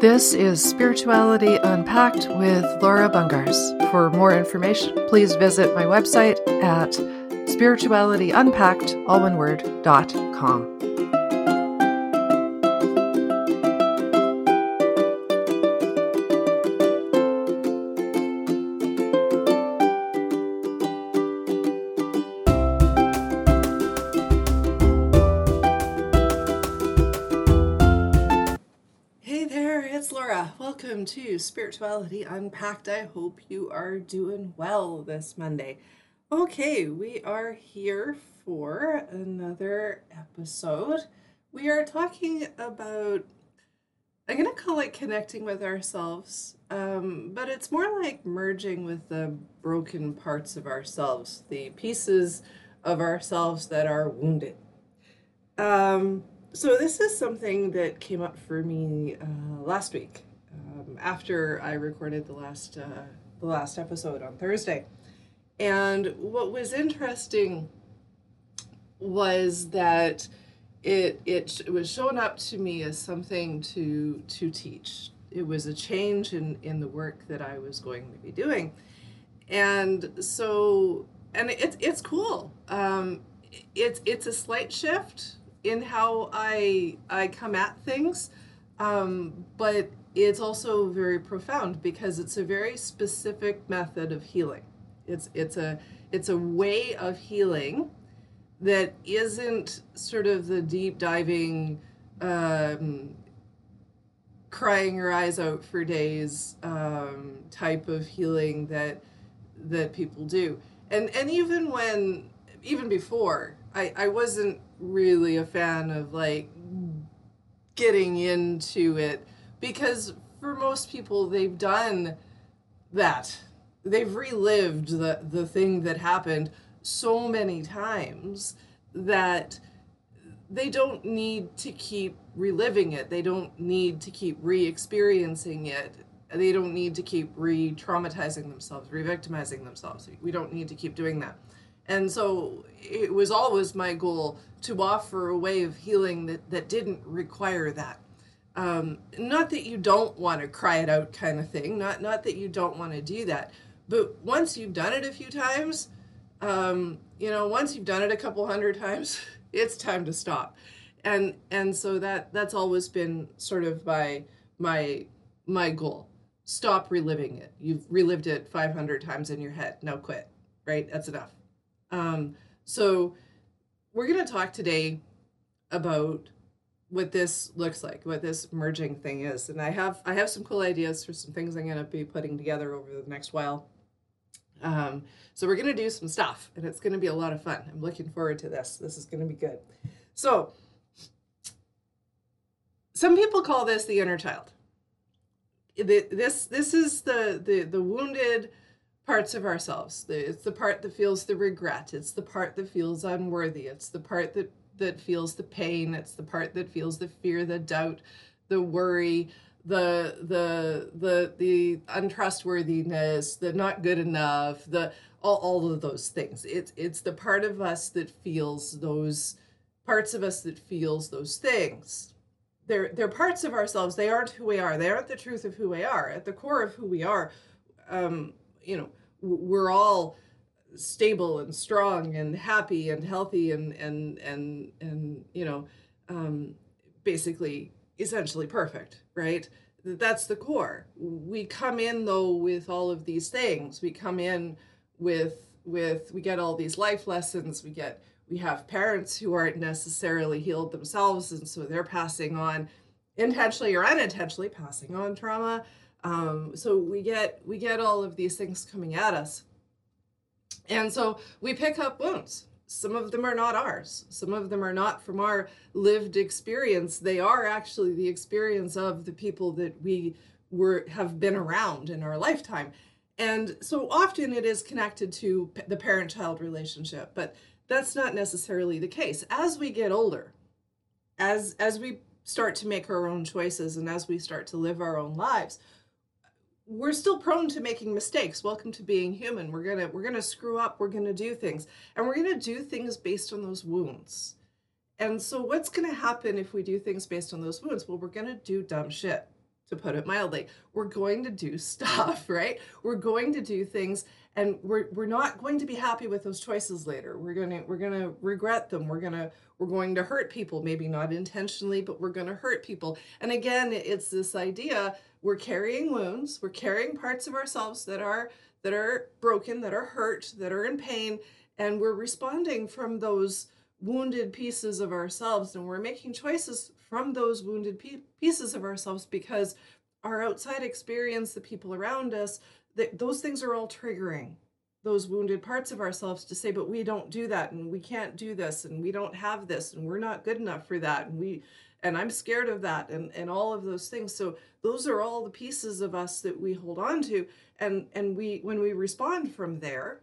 This is Spirituality Unpacked with Laura Bungars. For more information, please visit my website at spiritualityunpacked, all one word, dot com. Spirituality Unpacked. I hope you are doing well this Monday. Okay, we are here for another episode. We are talking about, I'm going to call it connecting with ourselves, um, but it's more like merging with the broken parts of ourselves, the pieces of ourselves that are wounded. Um, so this is something that came up for me uh, last week after I recorded the last uh, the last episode on Thursday, and what was interesting was that it it, it was shown up to me as something to to teach. It was a change in in the work that I was going to be doing, and so and it's it's cool. Um, it's it's a slight shift in how I I come at things, um, but it's also very profound because it's a very specific method of healing. It's it's a it's a way of healing that isn't sort of the deep diving, um, crying your eyes out for days um, type of healing that that people do. And and even when even before I, I wasn't really a fan of like getting into it because for most people they've done that. They've relived the the thing that happened so many times that they don't need to keep reliving it. They don't need to keep re-experiencing it. They don't need to keep re-traumatizing themselves re-victimizing themselves. We don't need to keep doing that. And so it was always my goal to offer a way of healing that, that didn't require that. Um, not that you don't want to cry it out kind of thing, not, not that you don't want to do that. But once you've done it a few times, um, you know, once you've done it a couple hundred times, it's time to stop. And and so that that's always been sort of my my my goal. Stop reliving it. You've relived it 500 times in your head. Now quit. Right? That's enough. Um, so we're going to talk today about what this looks like, what this merging thing is, and I have I have some cool ideas for some things I'm going to be putting together over the next while. Um, so we're going to do some stuff, and it's going to be a lot of fun. I'm looking forward to this. This is going to be good. So some people call this the inner child. This this is the the the wounded parts of ourselves. It's the part that feels the regret. It's the part that feels unworthy. It's the part that that feels the pain. It's the part that feels the fear, the doubt, the worry, the the the the untrustworthiness, the not good enough, the all, all of those things. It's it's the part of us that feels those parts of us that feels those things. They're they're parts of ourselves. They aren't who we are. They aren't the truth of who we are. At the core of who we are, um, you know, we're all stable and strong and happy and healthy and and and and you know um, basically essentially perfect right? That's the core. We come in though with all of these things. We come in with with we get all these life lessons. We get we have parents who aren't necessarily healed themselves and so they're passing on intentionally or unintentionally passing on trauma. Um, so we get we get all of these things coming at us, and so we pick up wounds. Some of them are not ours. Some of them are not from our lived experience. They are actually the experience of the people that we were have been around in our lifetime. And so often it is connected to the parent-child relationship, but that's not necessarily the case. As we get older, as as we start to make our own choices and as we start to live our own lives, we're still prone to making mistakes. Welcome to being human. We're gonna we're gonna screw up. We're gonna do things. And we're gonna do things based on those wounds. And so what's gonna happen if we do things based on those wounds? Well we're gonna do dumb shit to put it mildly. We're going to do stuff, right? We're going to do things and we're we're not going to be happy with those choices later. We're going to we're going to regret them. We're going to we're going to hurt people, maybe not intentionally, but we're going to hurt people. And again, it's this idea we're carrying wounds, we're carrying parts of ourselves that are that are broken, that are hurt, that are in pain, and we're responding from those wounded pieces of ourselves and we're making choices from those wounded pieces of ourselves because our outside experience, the people around us, that those things are all triggering those wounded parts of ourselves to say, but we don't do that and we can't do this and we don't have this and we're not good enough for that and we and I'm scared of that and, and all of those things. So those are all the pieces of us that we hold on to. And and we when we respond from there,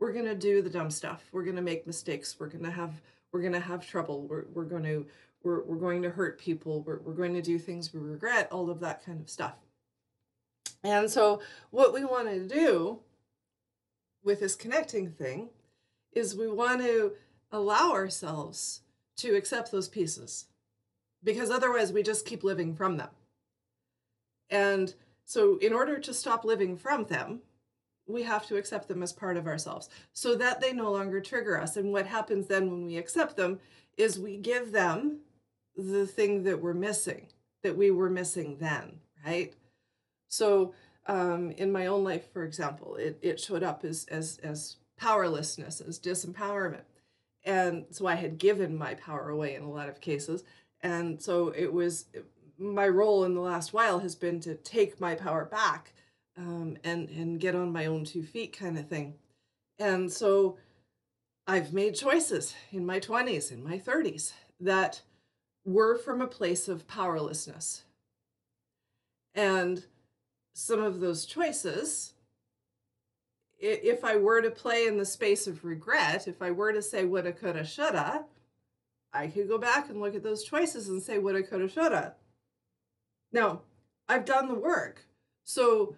we're gonna do the dumb stuff. We're gonna make mistakes. We're gonna have we're gonna have trouble. We're we're gonna we're, we're going to hurt people. We're, we're going to do things we regret, all of that kind of stuff. And so, what we want to do with this connecting thing is we want to allow ourselves to accept those pieces because otherwise we just keep living from them. And so, in order to stop living from them, we have to accept them as part of ourselves so that they no longer trigger us. And what happens then when we accept them is we give them the thing that we're missing, that we were missing then, right? So um, in my own life, for example, it, it showed up as, as, as powerlessness, as disempowerment. And so I had given my power away in a lot of cases. And so it was my role in the last while has been to take my power back um, and, and get on my own two feet kind of thing. And so I've made choices in my 20s, in my 30s, that were from a place of powerlessness. And some of those choices, if I were to play in the space of regret, if I were to say woulda, coulda, shoulda, I could go back and look at those choices and say woulda, coulda, shoulda. Now, I've done the work, so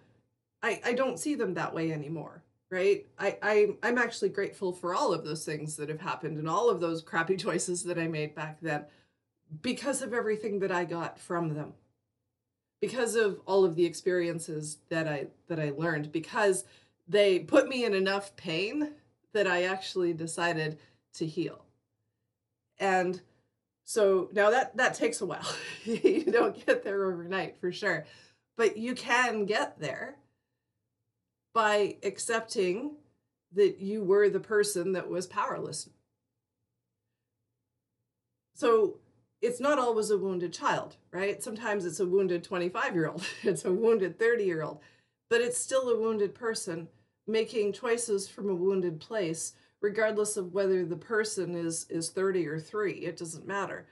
I, I don't see them that way anymore, right? I, I I'm actually grateful for all of those things that have happened and all of those crappy choices that I made back then because of everything that I got from them. Because of all of the experiences that I that I learned because they put me in enough pain that I actually decided to heal. And so now that that takes a while. you don't get there overnight for sure. But you can get there by accepting that you were the person that was powerless. So it's not always a wounded child, right? Sometimes it's a wounded 25 year old, it's a wounded 30 year old, but it's still a wounded person making choices from a wounded place, regardless of whether the person is, is 30 or 3. It doesn't matter.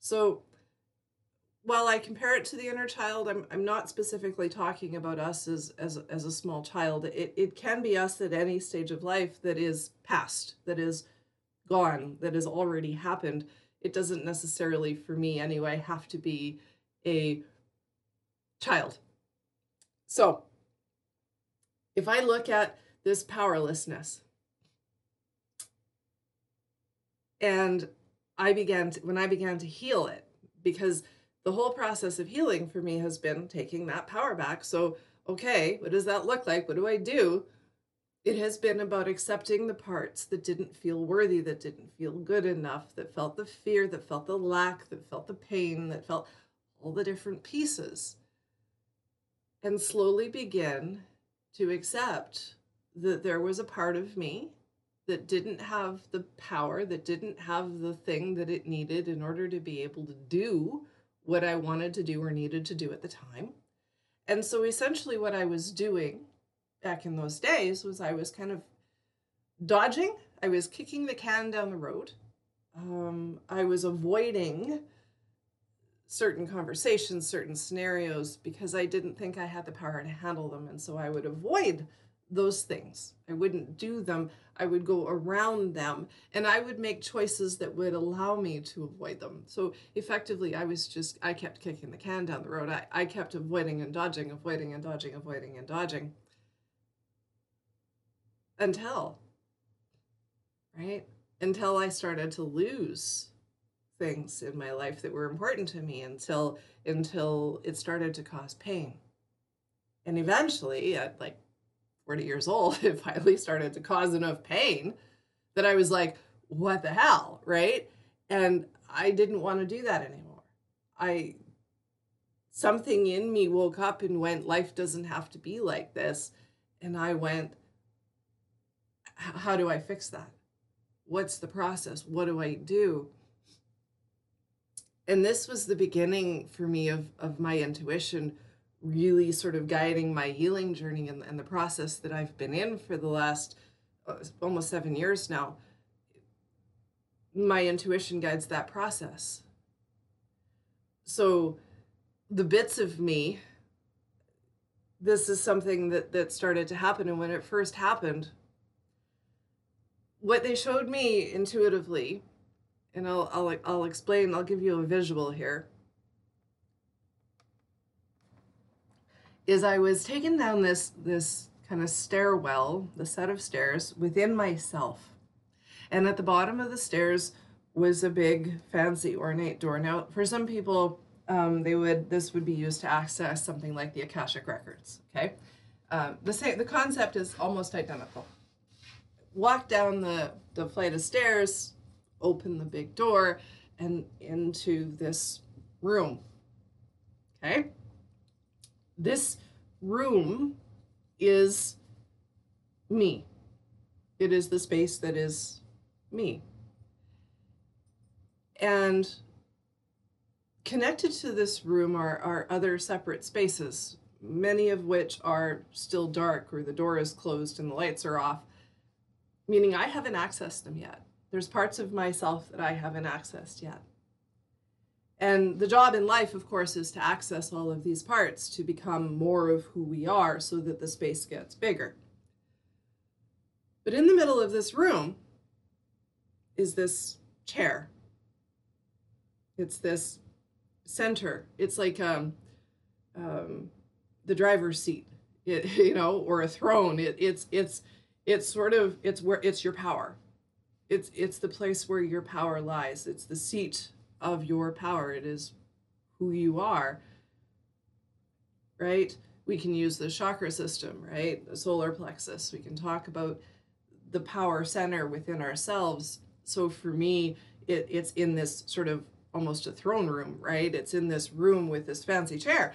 So while I compare it to the inner child, I'm, I'm not specifically talking about us as, as, as a small child. It, it can be us at any stage of life that is past, that is gone, that has already happened it doesn't necessarily, for me anyway, have to be a child. So, if I look at this powerlessness, and I began to, when I began to heal it, because the whole process of healing for me has been taking that power back. So, okay, what does that look like? What do I do? It has been about accepting the parts that didn't feel worthy, that didn't feel good enough, that felt the fear, that felt the lack, that felt the pain, that felt all the different pieces. And slowly begin to accept that there was a part of me that didn't have the power, that didn't have the thing that it needed in order to be able to do what I wanted to do or needed to do at the time. And so essentially, what I was doing back in those days was I was kind of dodging. I was kicking the can down the road. Um, I was avoiding certain conversations, certain scenarios because I didn't think I had the power to handle them. And so I would avoid those things. I wouldn't do them. I would go around them and I would make choices that would allow me to avoid them. So effectively, I was just, I kept kicking the can down the road. I, I kept avoiding and dodging, avoiding and dodging, avoiding and dodging until right until i started to lose things in my life that were important to me until until it started to cause pain. And eventually, at like 40 years old, it finally started to cause enough pain that I was like, what the hell, right? And I didn't want to do that anymore. I something in me woke up and went, life doesn't have to be like this. And I went, how do I fix that? What's the process? What do I do? And this was the beginning for me of, of my intuition really sort of guiding my healing journey and, and the process that I've been in for the last uh, almost seven years now. My intuition guides that process. So the bits of me, this is something that, that started to happen. And when it first happened, what they showed me intuitively, and I'll, I'll, I'll explain, I'll give you a visual here is I was taken down this this kind of stairwell, the set of stairs within myself. And at the bottom of the stairs was a big fancy ornate door. Now, for some people, um, they would this would be used to access something like the Akashic records. Okay, um, the same the concept is almost identical. Walk down the the flight of stairs, open the big door, and into this room. Okay this room is me. It is the space that is me. And connected to this room are, are other separate spaces, many of which are still dark or the door is closed and the lights are off, meaning I haven't accessed them yet. There's parts of myself that I haven't accessed yet. And the job in life, of course, is to access all of these parts to become more of who we are so that the space gets bigger. But in the middle of this room is this chair. It's this center. It's like um, um, the driver's seat, it, you know, or a throne. It, it's it's it's sort of it's where it's your power. It's it's the place where your power lies. It's the seat of your power. It is who you are, right? We can use the chakra system, right? The solar plexus. We can talk about the power center within ourselves. So for me, it, it's in this sort of almost a throne room, right? It's in this room with this fancy chair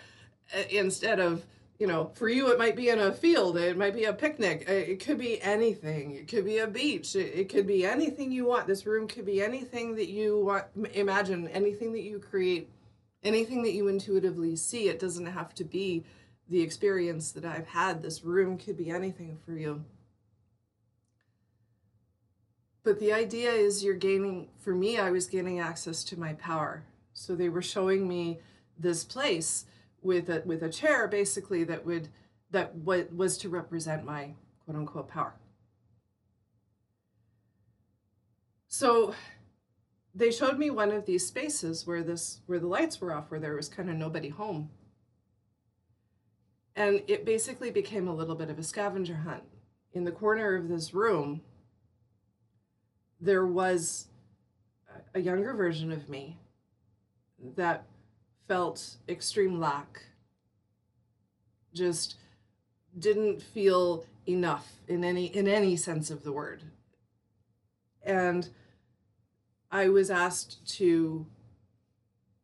uh, instead of you know, for you, it might be in a field, it might be a picnic, uh, it could be anything. It could be a beach, it, could be anything you want. This room could be anything that you want. Imagine anything that you create, anything that you intuitively see. It doesn't have to be the experience that I've had. This room could be anything for you. But the idea is you're gaining, for me, I was gaining access to my power. So they were showing me this place with a with a chair basically that would that what was to represent my quote unquote power. So they showed me one of these spaces where this where the lights were off where there was kind of nobody home. And it basically became a little bit of a scavenger hunt. In the corner of this room there was a younger version of me that felt extreme lack. Just didn't feel enough in any in any sense of the word. And I was asked to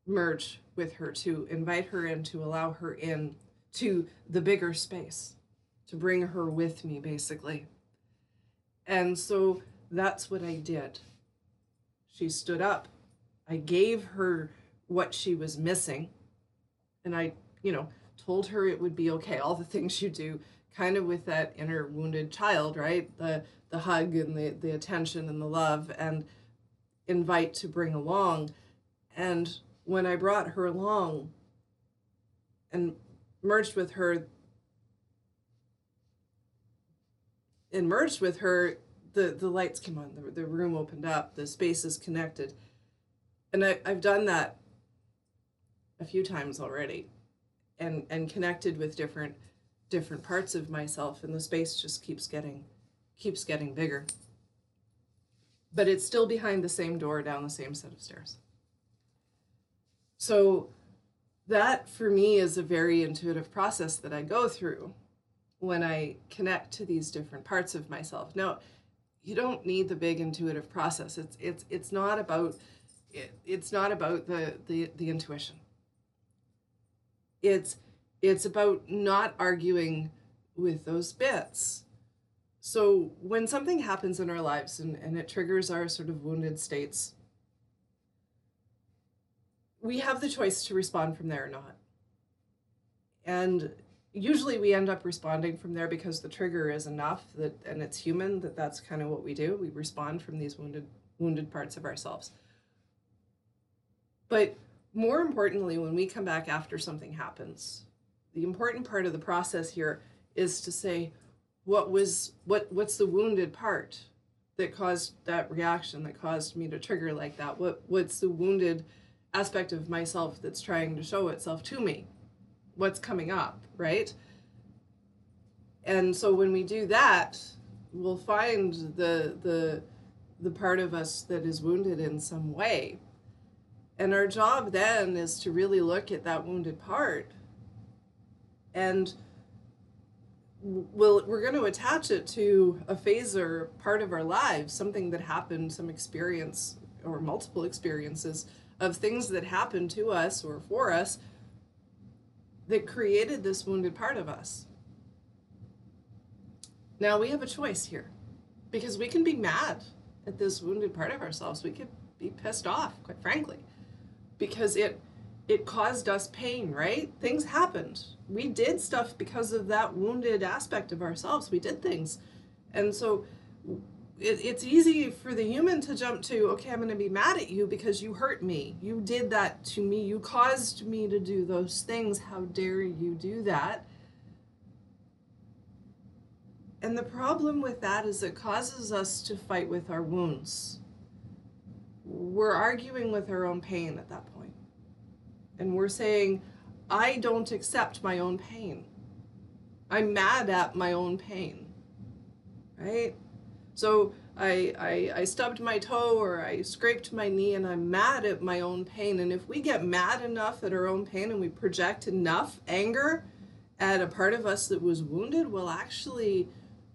merge with her, to invite her in, to allow her in to the bigger space, to bring her with me, basically. And so that's what I did. She stood up. I gave her what she was missing. And I, you know, told her it would be okay. All the things you do kind of with that inner wounded child, right? The the hug and the, the attention and the love and invite to bring along. And when I brought her along and merged with her and merged with her, the, the lights came on, the, the room opened up, the spaces connected. And I, I've done that a few times already and and connected with different different parts of myself and the space just keeps getting keeps getting bigger but it's still behind the same door down the same set of stairs So, that for me is a very intuitive process that I go through when I connect to these different parts of myself. Now, you don't need the big intuitive process. It's it's it's not about it, it's not about the, the the intuition. It's it's about not arguing with those bits. So when something happens in our lives and, and it triggers our sort of wounded states, we have the choice to respond from there or not. And usually we end up responding from there because the trigger is enough that and it's human that that's kind of what we do. We respond from these wounded wounded parts of ourselves. But more importantly, when we come back after something happens, the important part of the process here is to say what was what what's the wounded part that caused that reaction that caused me to trigger like that? What what's the wounded aspect of myself that's trying to show itself to me? What's coming up right? And so when we do that we'll find the the the part of us that is wounded in some way and our job then is to really look at that wounded part and we'll, we're going to attach it to a phase or part of our lives, something that happened, some experience or multiple experiences of things that happened to us or for us that created this wounded part of us. Now we have a choice here because we can be mad at this wounded part of ourselves. We could be pissed off, quite frankly, because it it caused us pain, right? Things happened. We did stuff because of that wounded aspect of ourselves. We did things. And so it, it's easy for the human to jump to, okay, I'm going to be mad at you because you hurt me. You did that to me. You caused me to do those things. How dare you do that? And the problem with that is it causes us to fight with our wounds. We're arguing with our own pain at that point and we're saying, I don't accept my own pain. I'm mad at my own pain. Right? So I, I, I stubbed my toe or I scraped my knee and I'm mad at my own pain. And if we get mad enough at our own pain and we project enough anger at a part of us that was wounded, we'll actually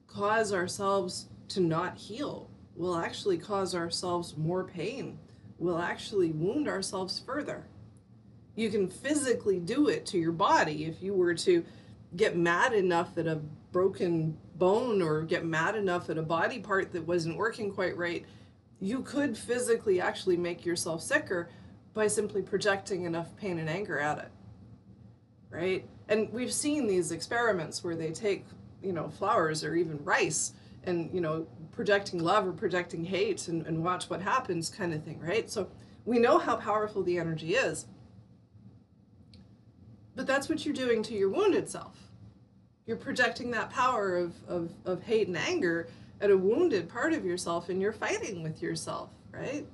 cause ourselves to not heal. We'll actually cause ourselves more pain. We'll actually wound ourselves further you can physically do it to your body if you were to get mad enough at a broken bone or get mad enough at a body part that wasn't working quite right you could physically actually make yourself sicker by simply projecting enough pain and anger at it right? And we've seen these experiments where they take you know flowers or even rice and you know projecting love or projecting hate and, and watch what happens kind of thing right? So we know how powerful the energy is but that's what you're doing to your wounded self. You're projecting that power of, of, of hate and anger at a wounded part of yourself, and you're fighting with yourself, right?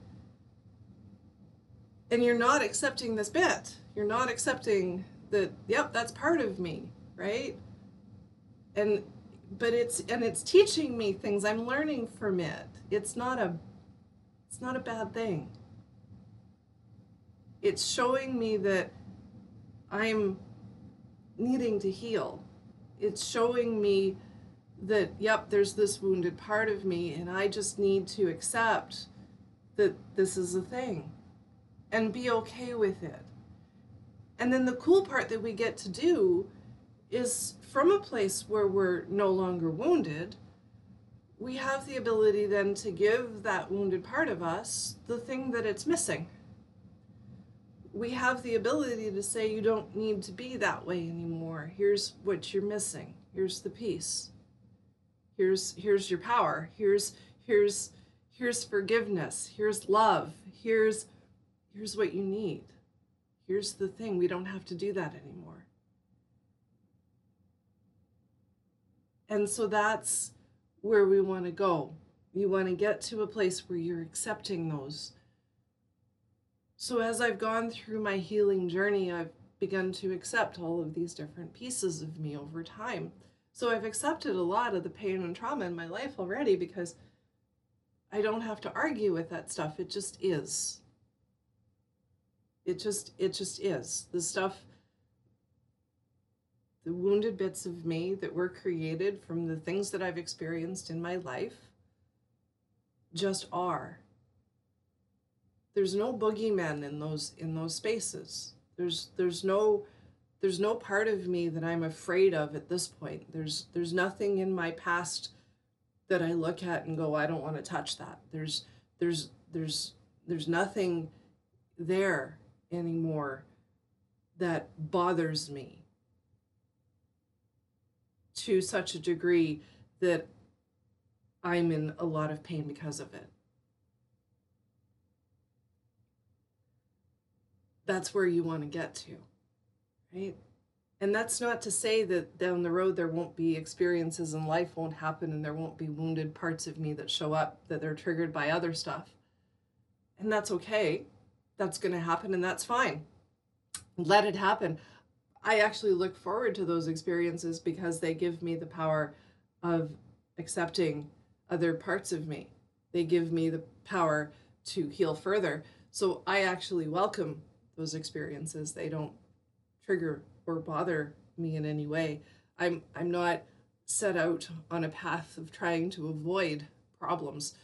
And you're not accepting this bit. You're not accepting that, yep, that's part of me, right? And but it's and it's teaching me things i'm learning from it it's not a it's not a bad thing it's showing me that I'm needing to heal. It's showing me that, yep, there's this wounded part of me, and I just need to accept that this is a thing and be okay with it. And then the cool part that we get to do is from a place where we're no longer wounded, we have the ability then to give that wounded part of us the thing that it's missing we have the ability to say you don't need to be that way anymore. Here's what you're missing. Here's the peace. Here's here's your power. Here's here's here's forgiveness. Here's love. Here's here's what you need. Here's the thing. We don't have to do that anymore. And so that's where we want to go. You want to get to a place where you're accepting those so, as I've gone through my healing journey, I've begun to accept all of these different pieces of me over time. So, I've accepted a lot of the pain and trauma in my life already because I don't have to argue with that stuff. It just is. It just it just is. The stuff the wounded bits of me that were created from the things that I've experienced in my life just are. There's no boogeymen in those in those spaces. There's there's no there's no part of me that I'm afraid of at this point. There's there's nothing in my past that I look at and go, I don't want to touch that. There's there's there's there's nothing there anymore that bothers me to such a degree that I'm in a lot of pain because of it. That's where you want to get to, right? And that's not to say that down the road there won't be experiences and life won't happen and there won't be wounded parts of me that show up that they're triggered by other stuff. And that's okay. That's going to happen and that's fine. Let it happen. I actually look forward to those experiences because they give me the power of accepting other parts of me. They give me the power to heal further. So I actually welcome those experiences. They don't trigger or bother me in any way. I'm I'm not set out on a path of trying to avoid problems.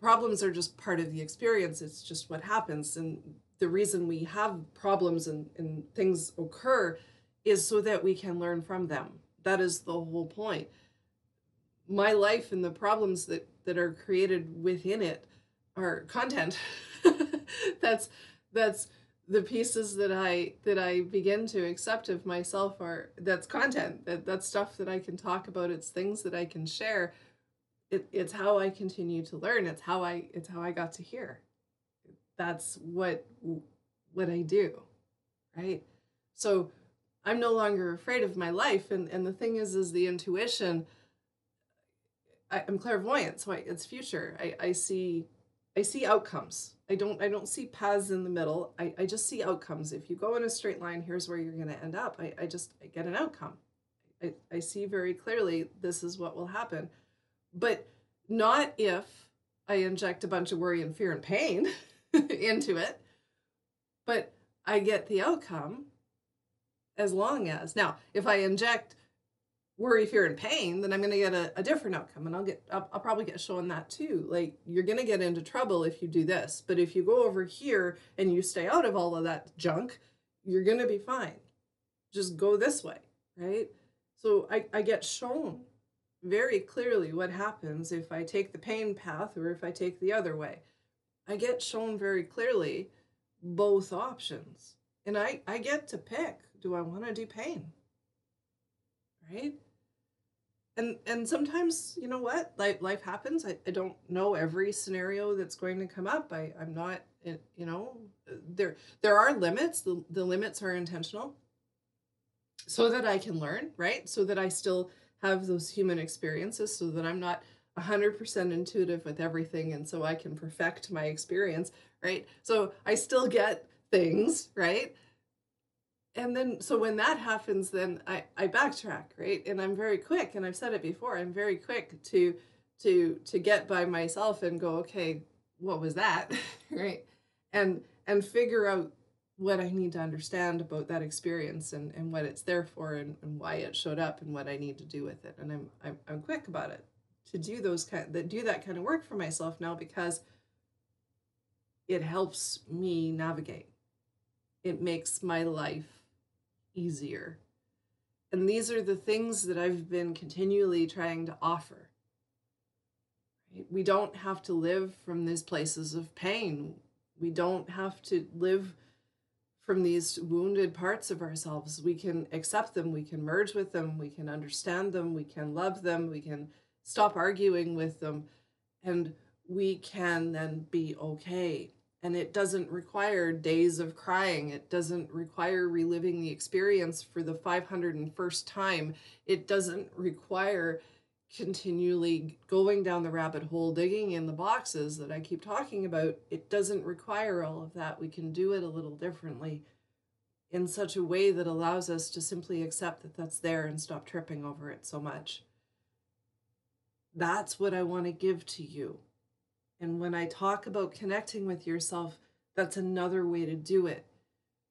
Problems are just part of the experience. It's just what happens. And the reason we have problems and, and things occur is so that we can learn from them. That is the whole point. My life and the problems that, that are created within it are content. that's that's the pieces that I that I begin to accept of myself are that's content that that's stuff that I can talk about it's things that I can share. It, it's how I continue to learn it's how I it's how I got to here. That's what what I do right? So I'm no longer afraid of my life and and the thing is is the intuition I, am clairvoyant so I, it's future. I, I see I see outcomes I don't I don't see paths in the middle. I, I just see outcomes. If you go in a straight line, here's where you're gonna end up. I, I just I get an outcome. I, I see very clearly this is what will happen. But not if I inject a bunch of worry and fear and pain into it. But I get the outcome as long as now if I inject worry, fear, and pain, then I'm going to get a, a, different outcome. And I'll get, I'll, I'll, probably get shown that too. Like, you're going to get into trouble if you do this. But if you go over here and you stay out of all of that junk, you're going to be fine. Just go this way, right? So I, I get shown very clearly what happens if I take the pain path or if I take the other way. I get shown very clearly both options. And I, I get to pick do I want to do pain? Right? And and sometimes you know what? Life life happens. I, I don't know every scenario that's going to come up. I, i'm not eh, you know there there are limits. The, the limits are intentional. So that i can learn right? So that i still have those human experiences so that i'm not 100% intuitive with everything and so i can perfect my experience right? So i still get things right and then so when that happens then i i backtrack right? And i'm very quick and i've said it before i'm very quick to to to get by myself and go okay what was that? Right? And and figure out what i need to understand about that experience and and what it's there for and, and why it showed up and what i need to do with it. And i'm i'm, I'm quick about it to do those kind that do that kind of work for myself now because it helps me navigate. It makes my life easier. And these are the things that I've been continually trying to offer. We don't have to live from these places of pain. We don't have to live from these wounded parts of ourselves. We can accept them, we can merge with them, we can understand them, we can love them, we can stop arguing with them, and we can then be okay and it doesn't require days of crying. It doesn't require reliving the experience for the 501st time. It doesn't require continually going down the rabbit hole, digging in the boxes that I keep talking about. It doesn't require all of that. We can do it a little differently in such a way that allows us to simply accept that that's there and stop tripping over it so much. That's what I want to give to you. And when I talk about connecting with yourself, That's another way to do it.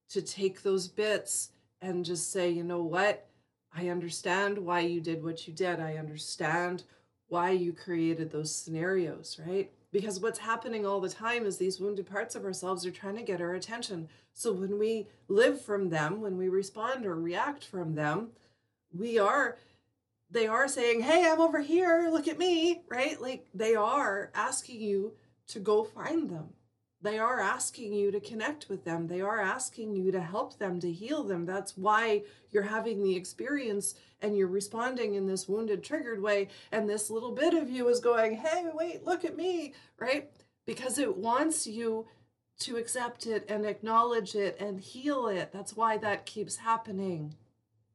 To take those bits and just say, you know what? I understand why you did what you did. I understand why you created those scenarios, right? Because what's happening all the time is these wounded parts of ourselves are trying to get our attention. So when we live from them, when we respond or react from them, we are they are saying, "Hey, I'm over here. Look at me." Right? Like they are asking you to go find them. They are asking you to connect with them. They are asking you to help them, to heal them. That's why you're having the experience and you're responding in this wounded, triggered way. And this little bit of you is going, hey, wait, look at me, right? Because it wants you to accept it and acknowledge it and heal it. That's why that keeps happening.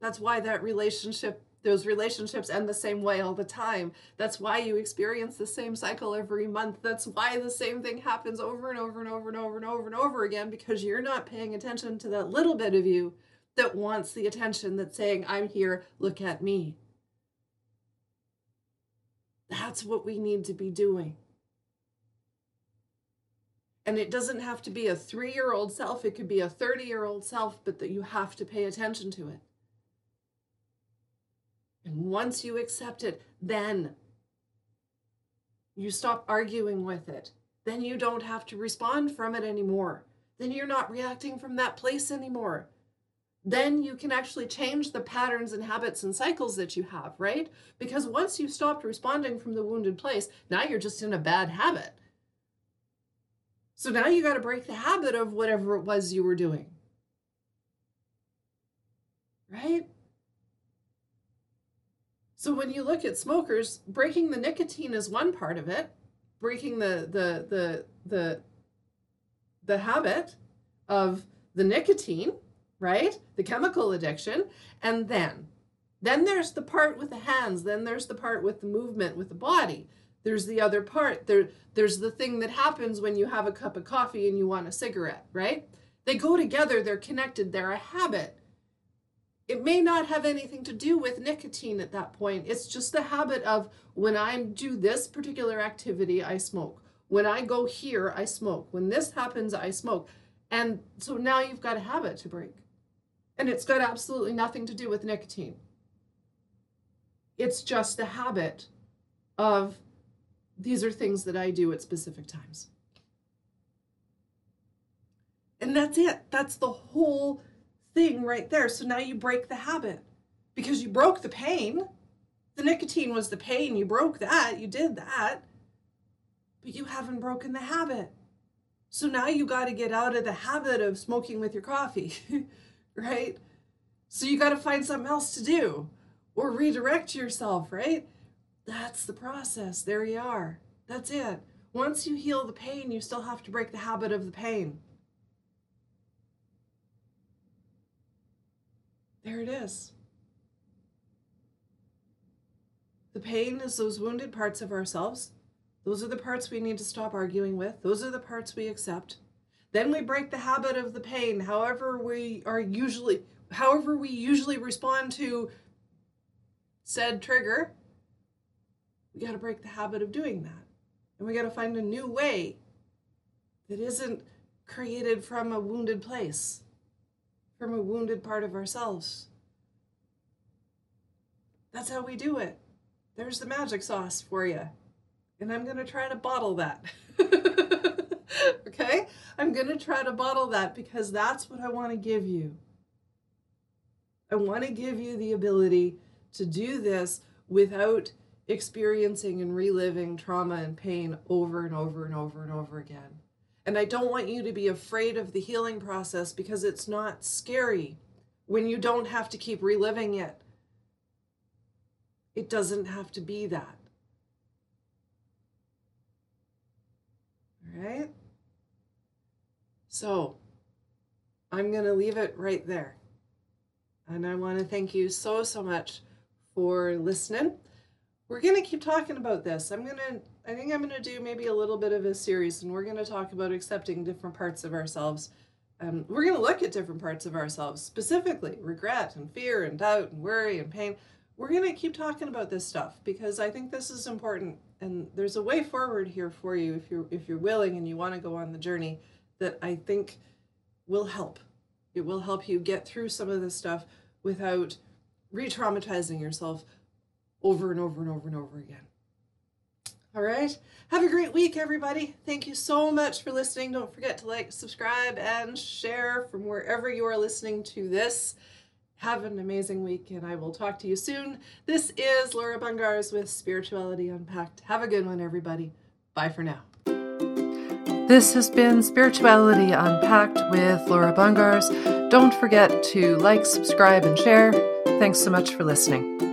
That's why that relationship those relationships end the same way all the time. That's why you experience the same cycle every month. That's why the same thing happens over and over and over and over and over and over again because you're not paying attention to that little bit of you that wants the attention that's saying, I'm here, look at me. That's what we need to be doing. And it doesn't have to be a three year old self, it could be a 30 year old self, but that you have to pay attention to it. Once you accept it, then you stop arguing with it. Then you don't have to respond from it anymore. Then you're not reacting from that place anymore. Then you can actually change the patterns and habits and cycles that you have, right? Because once you've stopped responding from the wounded place, now you're just in a bad habit. So now you got to break the habit of whatever it was you were doing. Right? So when you look at smokers, breaking the nicotine is one part of it, breaking the the the the the habit of the nicotine, right? The chemical addiction, and then then there's the part with the hands, then there's the part with the movement with the body. There's the other part. There there's the thing that happens when you have a cup of coffee and you want a cigarette, right? They go together, they're connected, they're a habit. It may not have anything to do with nicotine at that point. It's just the habit of when I do this particular activity, I smoke. When I go here, I smoke. When this happens, I smoke. And so now you've got a habit to break. And it's got absolutely nothing to do with nicotine. It's just a habit of these are things that I do at specific times. And that's it. That's the whole thing right there. So now you break the habit because you broke the pain. The nicotine was the pain. You broke that. You did that. But you haven't broken the habit. So now you got to get out of the habit of smoking with your coffee, right? So you got to find something else to do or redirect yourself, right? That's the process. There you are. That's it. Once you heal the pain, you still have to break the habit of the pain. There it is. The pain is those wounded parts of ourselves. Those are the parts we need to stop arguing with. Those are the parts we accept. Then we break the habit of the pain, however we are usually however we usually respond to said trigger. We got to break the habit of doing that. And we got to find a new way that isn't created from a wounded place from a wounded part of ourselves. That's how we do it. There's the magic sauce for you. And I'm going to try to bottle that. okay? I'm going to try to bottle that because that's what I want to give you. I want to give you the ability to do this without experiencing and reliving trauma and pain over and over and over and over again. And I don't want you to be afraid of the healing process because it's not scary when you don't have to keep reliving it. It doesn't have to be that. All right? So, I'm going to leave it right there. And I want to thank you so, so much for listening. We're going to keep talking about this. I'm going to I think I'm going to do maybe a little bit of a series and we're going to talk about accepting different parts of ourselves. Um, we're going to look at different parts of ourselves, specifically regret and fear and doubt and worry and pain. We're going to keep talking about this stuff because I think this is important and there's a way forward here for you if you're if you're willing and you want to go on the journey that I think will help. It will help you get through some of this stuff without re traumatizing yourself over and over and over and over again. All right. Have a great week, everybody. Thank you so much for listening. Don't forget to like, subscribe, and share from wherever you are listening to this. Have an amazing week, and I will talk to you soon. This is Laura Bungars with Spirituality Unpacked. Have a good one, everybody. Bye for now. This has been Spirituality Unpacked with Laura Bungars. Don't forget to like, subscribe, and share. Thanks so much for listening.